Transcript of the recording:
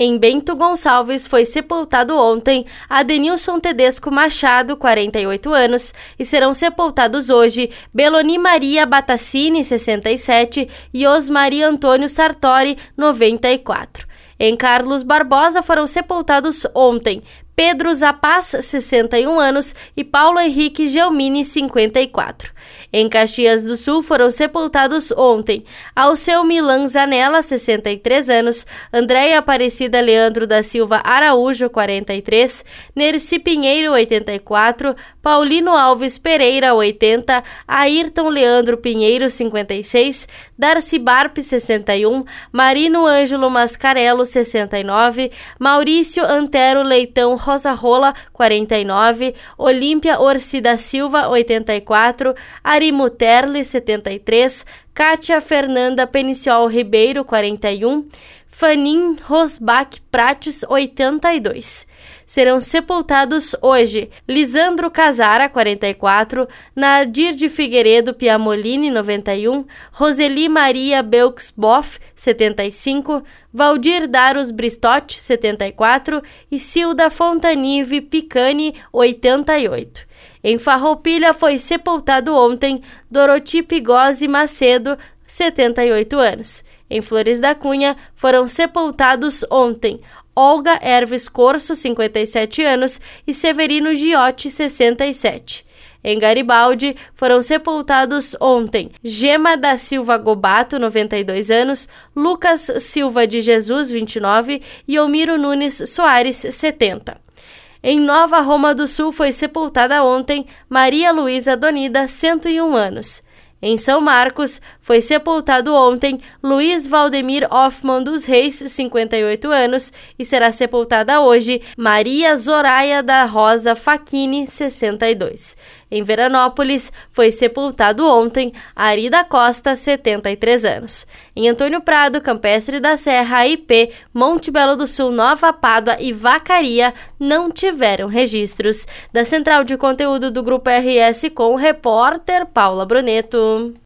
Em Bento Gonçalves foi sepultado ontem Adenilson Tedesco Machado, 48 anos, e serão sepultados hoje Beloni Maria Batacini, 67, e Osmari Antônio Sartori, 94. Em Carlos Barbosa foram sepultados ontem Pedro Zapaz, 61 anos, e Paulo Henrique Gelmini, 54. Em Caxias do Sul foram sepultados ontem Alceu Milan Zanella, 63 anos, Andréia Aparecida Leandro da Silva Araújo, 43, Nerci Pinheiro, 84, Paulino Alves Pereira, 80, Ayrton Leandro Pinheiro, 56, Darcy Barpe, 61, Marino Ângelo Mascarello, 69, Maurício Antero Leitão Rosa Rola, 49, Olímpia Orsi da Silva, 84, Arimu Terli, 73, Kátia Fernanda Peniciol Ribeiro, 41, Fanin Rosbach Prates, 82. Serão sepultados hoje Lisandro Casara, 44, Nadir de Figueiredo Piamolini, 91, Roseli Maria Belksboff, 75, Valdir Daros Bristotti, 74 e Silda Fontanive Picani, 88. Em Farroupilha foi sepultado ontem Doroti Pigose Macedo, 78 anos. Em Flores da Cunha foram sepultados ontem Olga Erves Corso, 57 anos, e Severino Giotti, 67. Em Garibaldi, foram sepultados ontem Gema da Silva Gobato, 92 anos, Lucas Silva de Jesus, 29 e Omiro Nunes Soares, 70. Em Nova Roma do Sul foi sepultada ontem Maria Luísa Donida, 101 anos. Em São Marcos, foi sepultado ontem Luiz Valdemir Hoffmann dos Reis, 58 anos, e será sepultada hoje Maria Zoraia da Rosa Faquini, 62. Em Veranópolis, foi sepultado ontem Ari da Costa, 73 anos. Em Antônio Prado, Campestre da Serra, IP, Monte Belo do Sul, Nova Pádua e Vacaria não tiveram registros. Da Central de Conteúdo do Grupo RS com o repórter Paula Bruneto.